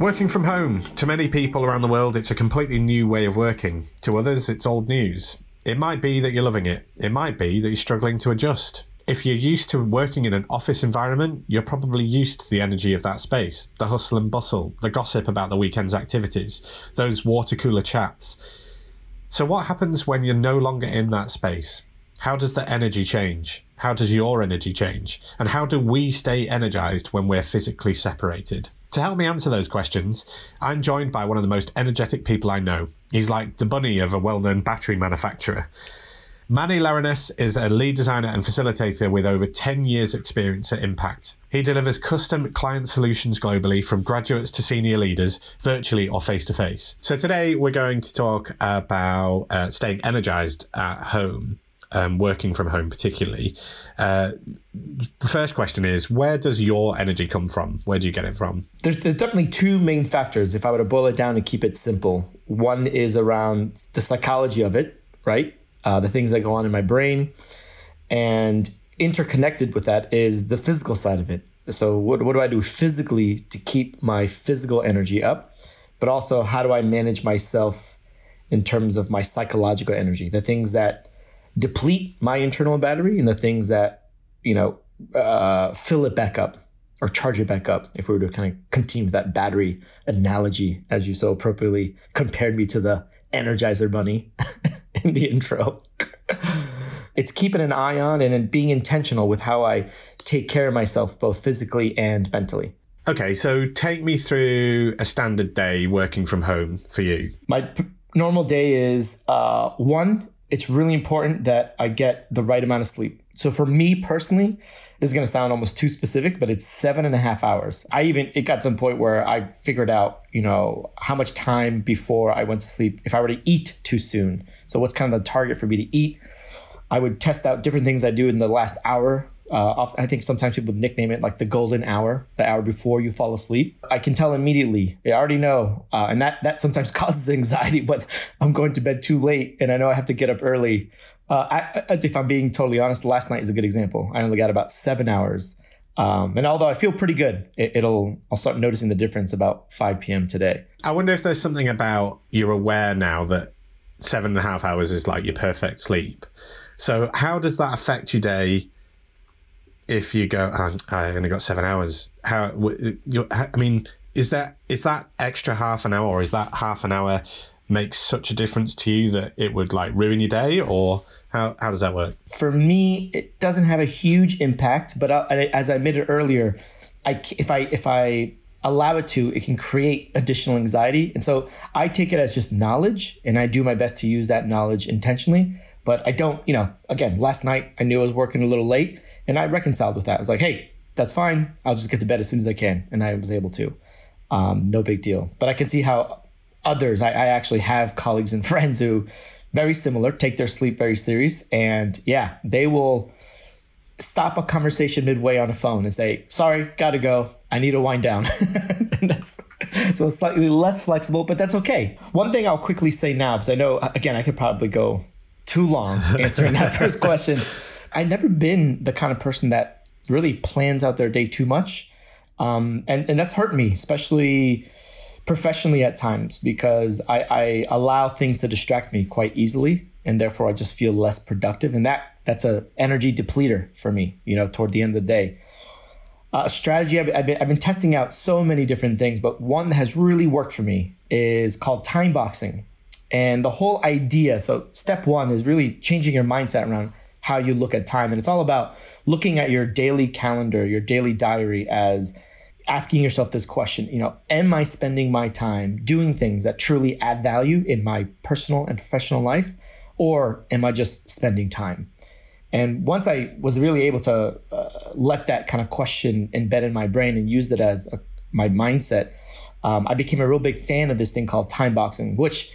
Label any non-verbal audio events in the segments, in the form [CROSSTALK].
Working from home. To many people around the world, it's a completely new way of working. To others, it's old news. It might be that you're loving it, it might be that you're struggling to adjust. If you're used to working in an office environment, you're probably used to the energy of that space, the hustle and bustle, the gossip about the weekend's activities, those water cooler chats. So, what happens when you're no longer in that space? How does the energy change? How does your energy change? And how do we stay energized when we're physically separated? To help me answer those questions, I'm joined by one of the most energetic people I know. He's like the bunny of a well known battery manufacturer. Manny Laranes is a lead designer and facilitator with over 10 years' experience at Impact. He delivers custom client solutions globally from graduates to senior leaders, virtually or face to face. So, today we're going to talk about uh, staying energized at home um, working from home, particularly. Uh, the first question is where does your energy come from? Where do you get it from? There's, there's definitely two main factors. If I were to boil it down and keep it simple, one is around the psychology of it, right? Uh, the things that go on in my brain. And interconnected with that is the physical side of it. So, what, what do I do physically to keep my physical energy up? But also, how do I manage myself in terms of my psychological energy? The things that deplete my internal battery and the things that you know uh, fill it back up or charge it back up if we were to kind of continue with that battery analogy as you so appropriately compared me to the energizer bunny [LAUGHS] in the intro. It's keeping an eye on and being intentional with how i take care of myself both physically and mentally. Okay so take me through a standard day working from home for you. My p- normal day is uh, one it's really important that I get the right amount of sleep. So for me personally, this is going to sound almost too specific, but it's seven and a half hours. I even, it got to a point where I figured out, you know, how much time before I went to sleep if I were to eat too soon. So what's kind of the target for me to eat? I would test out different things I do in the last hour uh, I think sometimes people would nickname it like the golden hour, the hour before you fall asleep. I can tell immediately. I already know, uh, and that that sometimes [LAUGHS] causes anxiety. But I'm going to bed too late, and I know I have to get up early. Uh, I, if I'm being totally honest, last night is a good example. I only got about seven hours, um, and although I feel pretty good, it, will I'll start noticing the difference about 5 p.m. today. I wonder if there's something about you're aware now that seven and a half hours is like your perfect sleep. So how does that affect your day? If you go, oh, I only got seven hours. How? I mean, is that is that extra half an hour, or is that half an hour makes such a difference to you that it would like ruin your day, or how how does that work? For me, it doesn't have a huge impact, but uh, I, as I admitted earlier, I if I if I allow it to, it can create additional anxiety, and so I take it as just knowledge, and I do my best to use that knowledge intentionally. But I don't, you know, again, last night I knew I was working a little late and I reconciled with that. I was like, hey, that's fine. I'll just get to bed as soon as I can. And I was able to. Um, no big deal. But I can see how others, I, I actually have colleagues and [LAUGHS] friends who very similar, take their sleep very serious. And yeah, they will stop a conversation midway on a phone and say, sorry, gotta go. I need to wind down. [LAUGHS] and that's so slightly less flexible, but that's okay. One thing I'll quickly say now, because I know, again, I could probably go too long [LAUGHS] answering that first question. I've never been the kind of person that really plans out their day too much. Um, and, and that's hurt me, especially professionally at times, because I, I allow things to distract me quite easily. And therefore, I just feel less productive. And that that's a energy depleter for me, you know, toward the end of the day. A uh, strategy I've, I've, been, I've been testing out so many different things, but one that has really worked for me is called time boxing. And the whole idea so, step one is really changing your mindset around how you look at time. And it's all about looking at your daily calendar, your daily diary as asking yourself this question, you know, am I spending my time doing things that truly add value in my personal and professional life or am I just spending time? And once I was really able to uh, let that kind of question embed in my brain and use it as a, my mindset, um, I became a real big fan of this thing called time boxing, which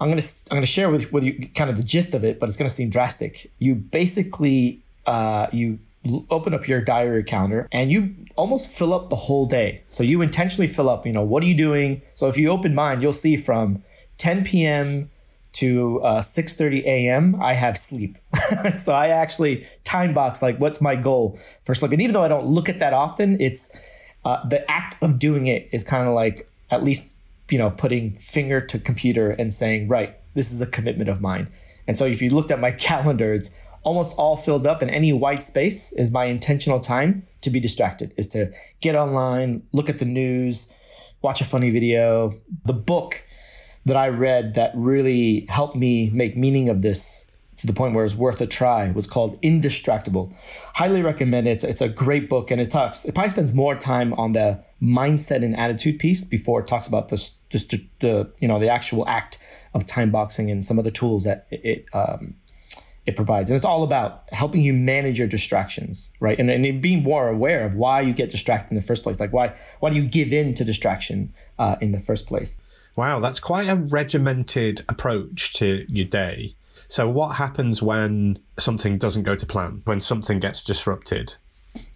I'm gonna I'm gonna share with, with you kind of the gist of it, but it's gonna seem drastic. You basically uh, you open up your diary calendar and you almost fill up the whole day. So you intentionally fill up. You know what are you doing? So if you open mine, you'll see from 10 p.m. to uh, 6:30 a.m. I have sleep. [LAUGHS] so I actually time box like what's my goal for sleep. And even though I don't look at that often, it's uh, the act of doing it is kind of like at least you know putting finger to computer and saying right this is a commitment of mine. And so if you looked at my [LAUGHS] calendar it's almost all filled up and any white space is my intentional time to be distracted is to get online look at the news watch a funny video. The book that i read that really helped me make meaning of this to the point where it's worth a try was called Indistractable. Highly recommend it. It's, it's a great book and it talks, it probably spends more time on the mindset and attitude piece before it talks about the, the, the you know, the actual act of time boxing and some of the tools that it, um, it provides. And it's all about helping you manage your distractions, right? And, and being more aware of why you get distracted in the first place. Like why, why do you give in to distraction uh, in the first place? Wow, that's quite a regimented approach to your day. So, what happens when something doesn't go to plan, when something gets disrupted?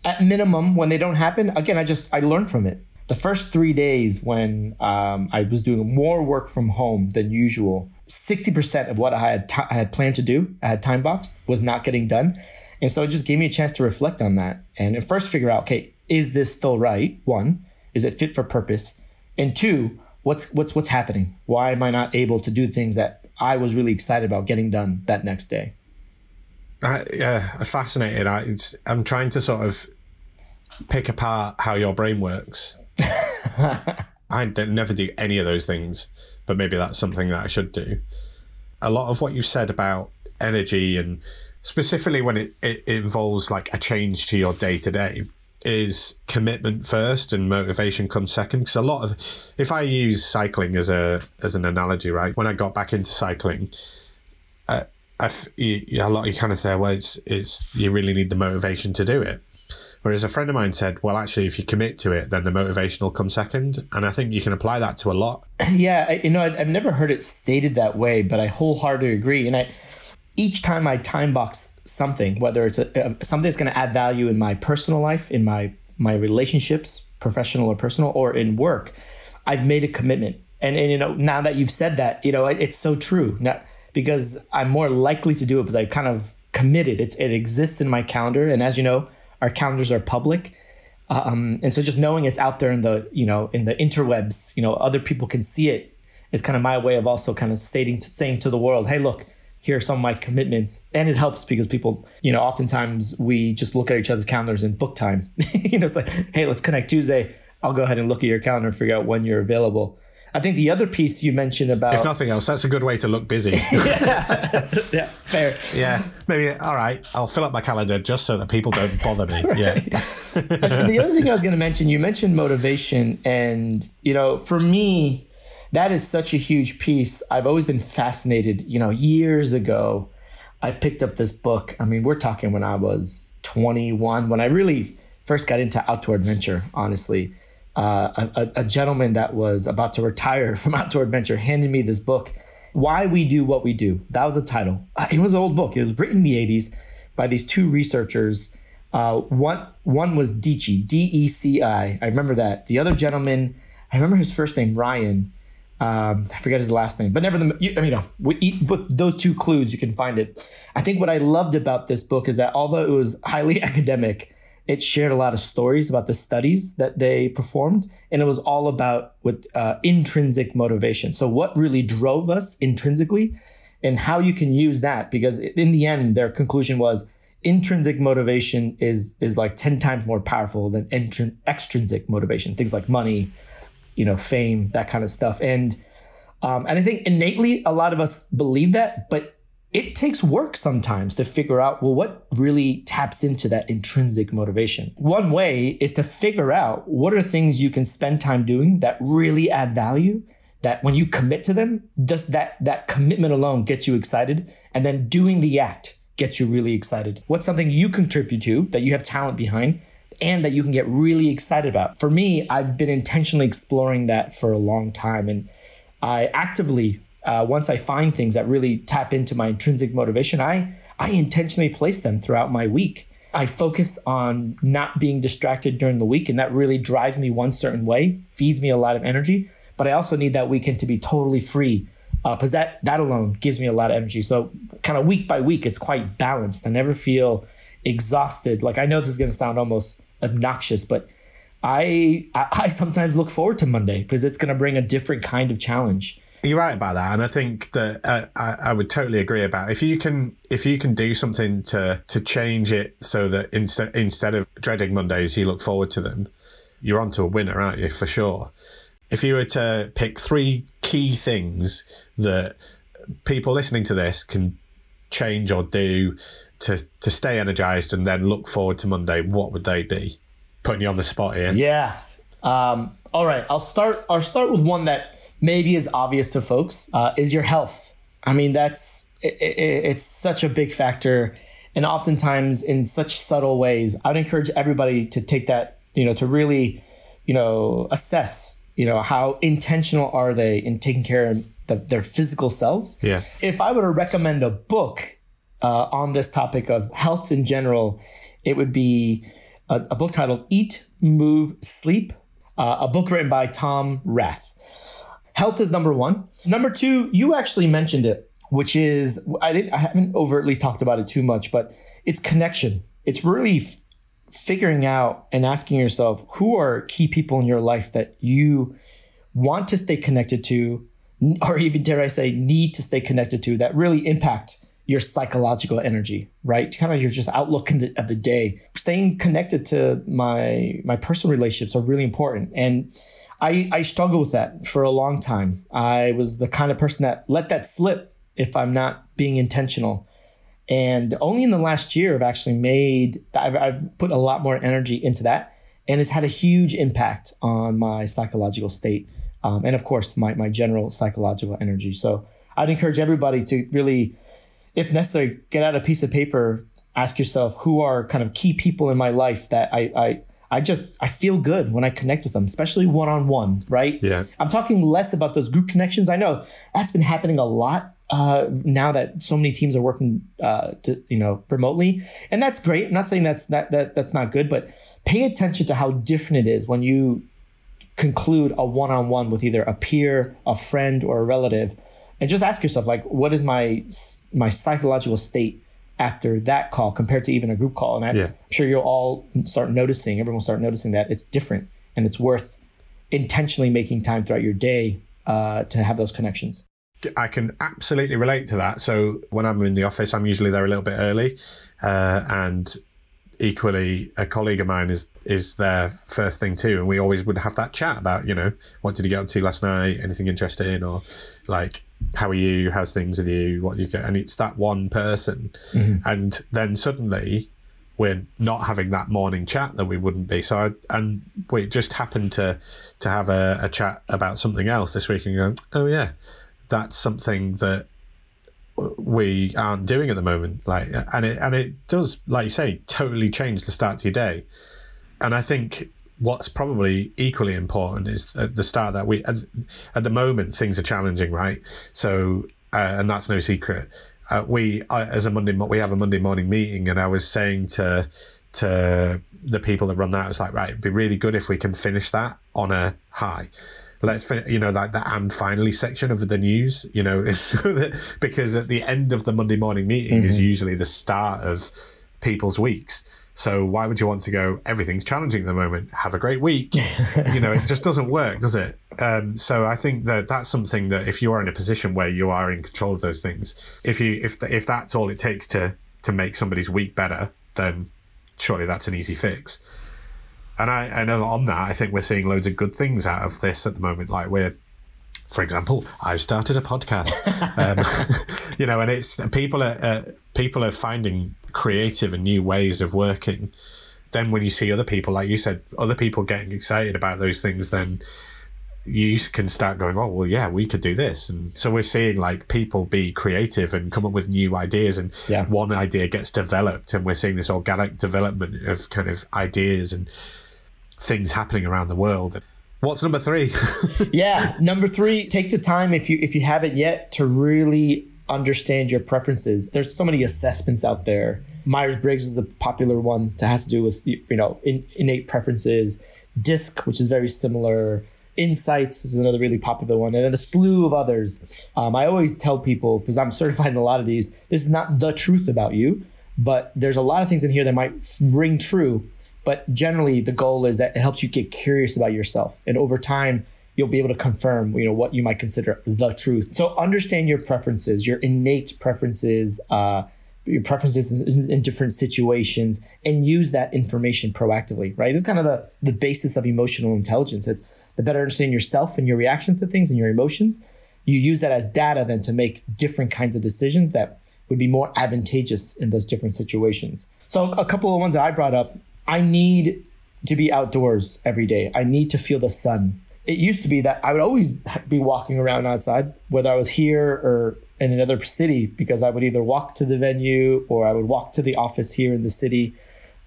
At minimum, when they don't happen, again, I just I learned from it. The first three days when um, I was doing more work from home than usual, sixty percent of what I had t- I had planned to do, I had time boxed, was not getting done, and so it just gave me a chance to reflect on that and first figure out, okay, is this still right? One, is it fit for purpose? And two, what's what's what's happening? Why am I not able to do things that I was really excited about getting done that next day. I, yeah, fascinated. I, I'm trying to sort of pick apart how your brain works. [LAUGHS] I never do any of those things, but maybe that's something that I should do. A lot of what you said about energy and specifically when it, it involves like a change to your day to day is commitment first and motivation comes second. Because a lot of if i use cycling as a as an analogy right when i got back into cycling uh, I, a lot you kind of say well it's, it's you really need the motivation to do it. Whereas a friend of mine said well actually if you commit to it then the motivation will come second. And i think you can apply that to a lot. [CLEARS THROAT] Yeah you know i've never heard it stated that way but i wholeheartedly agree. And i each time I time box something, whether it's a, a something that's going to add value in my personal life, in my my relationships, professional or personal, or in work, I've made a commitment. And, and you know, now that you've said that, you know, it, it's so true. Now, because I'm more likely to do it because I kind of committed. It's it exists in my calendar, and as you know, our calendars are public. Um, and so just knowing it's out there in the you know in the interwebs, you know, other people can see it. it. Is kind of my way of also kind of stating to, saying to the world, hey, look, here are some of my commitments. And it helps because people, you know, oftentimes we just look at each other's calendars and book time. [LAUGHS] you know, it's like, hey, let's connect Tuesday. I'll go ahead and look at your calendar and figure out when you're available. I think the other piece you mentioned about if nothing else, that's a good way to look busy. [LAUGHS] yeah. [LAUGHS] yeah, fair. Yeah, maybe all right. I'll fill up my calendar just so that people don't bother me. right. Yeah. the other thing I was going to mention, you mentioned motivation, and you know, for me, that is such a huge piece. I've always been fascinated. You know, years ago, I picked up this book. I mean, we're talking when I was 21, when I really first got into outdoor adventure, honestly. Uh, a, a, gentleman that was about to retire [LAUGHS] from outdoor adventure handed me this book, Why We Do What We Do. That was the title. Uh, it was an old book. It was written in the 80s by these two researchers. Uh, one, one was Deci, D E C I. I remember that. The other gentleman, I remember his first name, Ryan. Um, I forget his last name, but never the. I mean, you know, with those two clues, you can find it. I think what I loved about this book is that although it was [LAUGHS] highly academic, it shared a lot of stories about the studies that they performed, and it was all about with uh, intrinsic motivation. So, what really drove us intrinsically, and how you can use that, because in the end, their conclusion was intrinsic motivation is is like ten times more powerful than extrinsic motivation. Things like money, you know, fame, that kind of stuff. And um, and I think innately a lot of us believe that, but it takes work sometimes to figure out well what really taps into that intrinsic motivation. One way is to figure out what are things you can spend time doing that really add value that when you commit to them does that that commitment alone get you excited and then doing the act gets you really excited what's something you contribute to that you have talent behind and that you can get really excited about. For me, I've been intentionally exploring that for a long time. And I actively, uh, once I find things that really tap into my intrinsic motivation, I, I intentionally place them throughout my week. I focus on not being distracted during the week, and that really drives me one certain way, feeds me a lot of energy. But I also need that weekend to be totally free because uh, that that alone gives me a lot of energy. So kind of week by week, it's quite balanced. I never feel exhausted. Like I know this is going to sound almost obnoxious, but I, I sometimes look forward to Monday because it's going to bring a different kind of challenge. You're right about that, and I think that uh, I, I would totally agree about if you can if you can do something to to change it so that instead instead of dreading Mondays, you look forward to them. You're onto a winner, aren't you? For sure. If you were to pick three key things that people listening to this can change or do to to stay energized and then look forward to Monday, what would they be? Putting you on the spot here. Yeah. Um, all right. I'll start. I'll start with one that maybe is obvious to folks uh, is your health. I mean, that's it, it, it's such a big factor, and oftentimes in such subtle ways. I would encourage everybody to take that, you know, to really, you know, assess, you know, how intentional are they in taking care of the, their physical selves. Yeah. If I were to recommend a book uh, on this topic of health in general, it would be a, a book titled "Eat, Move, Sleep," uh, a book written by Tom Rath. Health is number one. Number two, you actually mentioned it, which is I didn't I haven't overtly talked about it too much, but it's connection. It's really figuring out and asking yourself who are key people in your life that you want to stay connected to, [LAUGHS] or even dare I say, need to stay connected to that really impact your psychological energy, right? Kind of your just outlook the, of the day. Staying connected to my my personal relationships are really important, and I, I struggled with that for a long time. I was the kind of person that let that slip if I'm not being intentional. And only in the last year, I've actually made, I've, I've put a lot more energy into that. And it's had a huge impact on my psychological state. Um, and of course, my, my general psychological energy. So I'd encourage everybody to really, if necessary, get out a piece of paper, ask yourself who are kind of key people in my life that I, I I just I feel good when I connect with them, especially one on one, right? Yeah. I'm talking less about those group connections. I know that's been happening a lot uh, now that so many teams are working uh, to you know remotely, and that's great. I'm not saying that's that, that that's not good, but pay attention to how different it is when you conclude a one on one with either a peer, a friend, or a relative, and just ask yourself like, what is my my psychological state after that call compared to even a group call. And I'm yeah. sure you'll all start noticing, everyone will start noticing that it's different and it's worth intentionally making time throughout your day uh, to have those connections. I can absolutely relate to that. So when I'm in the office, I'm usually there a little bit early, uh, and equally a colleague of mine is is there first thing too, and we always would have that chat about you know what did you get up to last night, anything interesting, or like how are you? How's things with you? What you get? And it's that one person, mm-hmm. and then suddenly we're not having that morning chat that we wouldn't be. So, I, and we just happened to to have a, a chat about something else this week, and go, oh yeah, that's something that we aren't doing at the moment. Like, and it and it does, like you say, totally change the start to your day. And I think what's probably equally important is at the start that we at, at the moment things are challenging right so uh, and that's no secret uh, we uh, as a monday we have a monday morning meeting and i was saying to to the people that run that it's like right it'd be really good if we can finish that on a high let's finish you know like the and finally section of the news you know [LAUGHS] because at the end of the monday morning meeting mm-hmm. is usually the start of people's weeks so why would you want to go? Everything's challenging at the moment. Have a great week. [LAUGHS] you know, it just doesn't work, does it? Um, so I think that that's something that if you are in a position where you are in control of those things, if you if if that's all it takes to to make somebody's week better, then surely that's an easy fix. And I, I know on that, I think we're seeing loads of good things out of this at the moment. Like we're for example, I've started a podcast. [LAUGHS] um, [LAUGHS] you know, and it's people are uh, people are finding creative and new ways of working. Then when you see other people, like you said, other people getting excited about those things, then you can start going, oh well, yeah, we could do this. And so we're seeing like people be creative and come up with new ideas, and yeah. one idea gets developed, and we're seeing this organic development of kind of ideas and things happening around the world. What's number three? [LAUGHS] yeah, number three. Take the time if you if you haven't yet to really understand your preferences. There's so many assessments out there. Myers Briggs is a popular one that has to do with you know in, innate preferences. DISC, which is very similar. Insights is another really popular one, and then a slew of others. Um, I always tell people because I'm certified in a lot of these. This is not the truth about you, but there's a lot of things in here that might ring true But generally, the goal is that it helps you get curious about yourself, and over time, you'll be able to confirm, you know, what you might consider the truth. So understand your preferences, your innate preferences, uh, your preferences in, in, different situations, and use that information proactively. Right. This is kind of the the basis of emotional intelligence. It's the better understanding yourself and your reactions to things and your emotions. You use that as data then to make different kinds of decisions that would be more advantageous in those different situations. So a couple of ones that I brought up, I need to be outdoors every day. I need to feel the sun. It used to be that I would always be walking around outside, whether I was here or in another city, because I would either walk to the venue or I would walk to the office here in the city.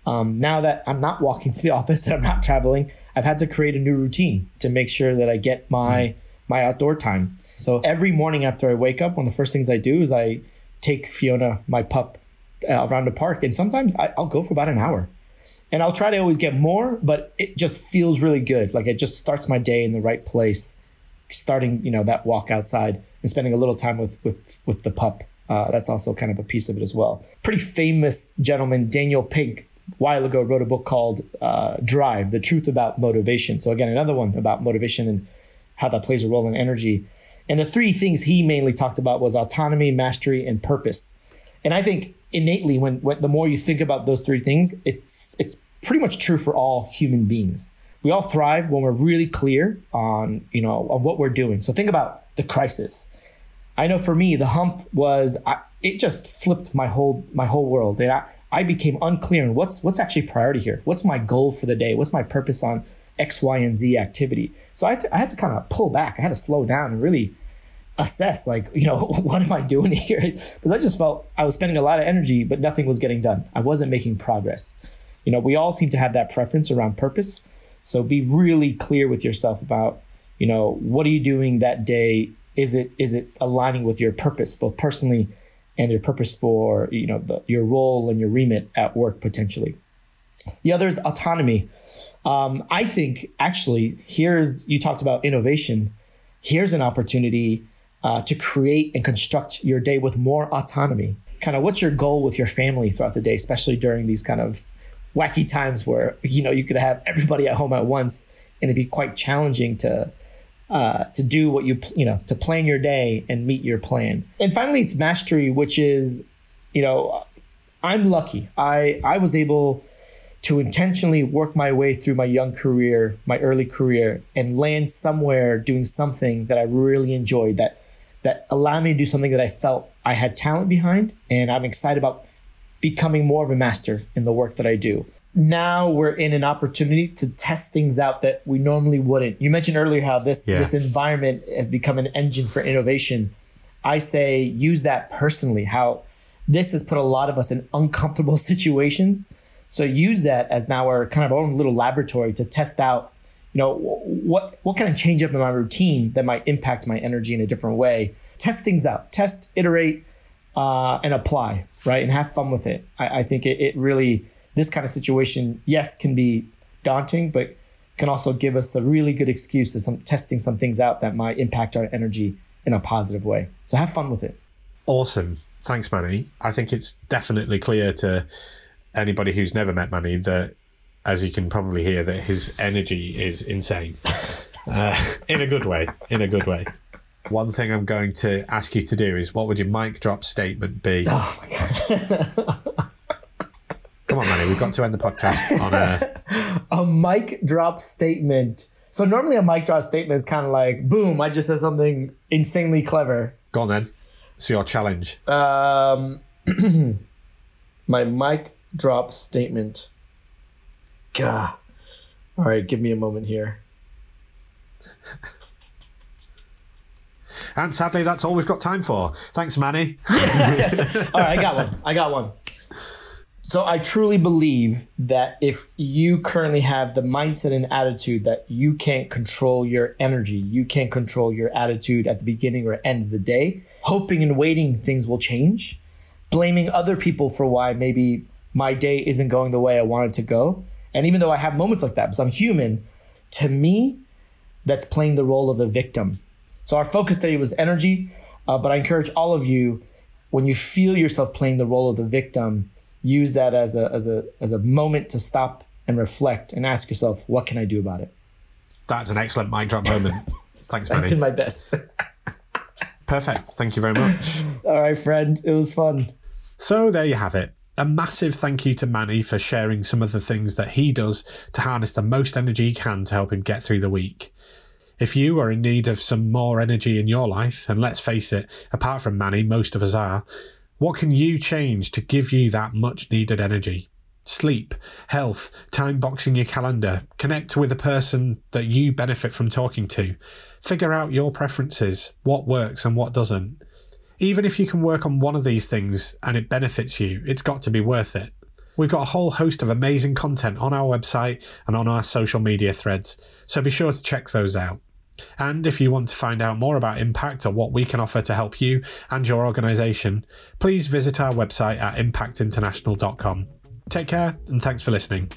Um, now that I'm not walking [LAUGHS] to the office and I'm not traveling, I've had to create a new routine to make sure that I get my my outdoor time. So every morning after I wake up, one of the first things I do is I take Fiona, my pup, uh, around the park, and sometimes I, I'll go for about an hour. And I'll try to always get more, but it just feels really good. Like it just starts my day in the right place, starting you know that walk outside and spending a little time with with with the pup. Uh, that's also kind of a piece of it as well. Pretty famous gentleman, Daniel Pink, a while ago wrote a book called uh, Drive: The Truth About Motivation. So again, another one about motivation and how that plays a role in energy. And the three things he mainly talked about was autonomy, mastery, and purpose. And I think innately, when, when the more you think about those three things, it's it's pretty much true for all human beings. We all thrive when we're really clear on you know on what we're doing. So think about the crisis. I know for me, the hump was I, it just flipped my whole my whole world, and I, I became unclear on what's what's actually priority here. What's my goal for the day? What's my purpose on X, Y, and Z activity? So I had I had to kind of pull back. I had to slow down and really assess like you know [LAUGHS] what am i doing here? [LAUGHS] Because i just felt i was spending a lot of energy but nothing was getting done. I wasn't making progress. You know we all seem to have that preference around purpose. So be really clear with yourself about you know what are you doing that day? Is it is it aligning with your purpose both personally and your purpose for you know the, your role and your remit at work potentially? The other is autonomy. Um, i think actually here's you talked about innovation. Here's an opportunity uh, to create and construct your day with more autonomy. Kind of what's your goal with your family throughout the day, especially during these kind of wacky times where you know you could have everybody at home at once, and it'd be quite challenging to uh, to do what you you know to plan your day and meet your plan. And finally, it's mastery, which is you know I'm lucky. I I was able to intentionally work my way through my young career, my early career, and land somewhere doing something that I really enjoyed that that allowed me to do something that I felt I had talent behind, and I'm excited about becoming more of a master in the work that I do. Now we're in an opportunity to test things out that we normally wouldn't. You mentioned earlier how this yeah. this environment has become an engine for innovation. I say use that personally. How this has put a lot of us in uncomfortable [LAUGHS] situations. So use that as now our kind of our own little laboratory to test out you know, what what can I change up in my routine that might impact my energy in a different way? Test things out, test, iterate, uh, and apply, right? And have fun with it. I, I think it, it really this kind of situation, yes, can be daunting, but can also give us a really good excuse to some testing some things out that might impact our energy in a positive way. So have fun with it. Awesome. Thanks, Manny. I think it's definitely clear to anybody who's never met Manny that as you can probably hear, that his energy is insane. Uh, in a good way. In a good way. One thing I'm going to ask you to do is what would your mic drop statement be? Oh Come on, Manny, we've got to end the podcast on a [LAUGHS] a mic drop statement. So normally a mic drop statement is kind of like, boom, I just said something insanely clever. Go on then. So your challenge. Um, [CLEARS THROAT] my mic drop statement. God. All right, give me a moment here. and sadly, that's all we've got time for. Thanks, Manny. [LAUGHS] all right, I got one. I got one. So I truly believe that if you currently have the mindset and attitude that you can't control your energy, you can't control your attitude at the beginning or end of the day, hoping and waiting things will change, blaming other people for why maybe my day isn't going the way I want it to go, and even though I have moments like that, because I'm human, to me, that's playing the role of the victim. So our focus today was energy, uh, but I encourage all of you, when you feel yourself playing the role of the victim, use that as a as a as a moment to stop and reflect and ask yourself, what can I do about it? That's an excellent mic drop moment. [LAUGHS] Thanks, I did my best. Perfect. Thank you very much. [LAUGHS] All right, friend. It was fun. So there you have it. A massive thank you to Manny for sharing some of the things that he does to harness the most energy he can to help him get through the week. If you are in need of some more energy in your life, and let's face it, apart from Manny, most of us are, what can you change to give you that much needed energy? Sleep, health, time boxing your calendar, connect with a person that you benefit from talking to, figure out your preferences, what works and what doesn't. Even if you can work on one of these things and it benefits you, it's got to be worth it. We've got a whole host of amazing content on our website and on our social media threads, so be sure to check those out. And if you want to find out more about Impact or what we can offer to help you and your organisation, please visit our website at impactinternational.com. Take care and thanks for listening.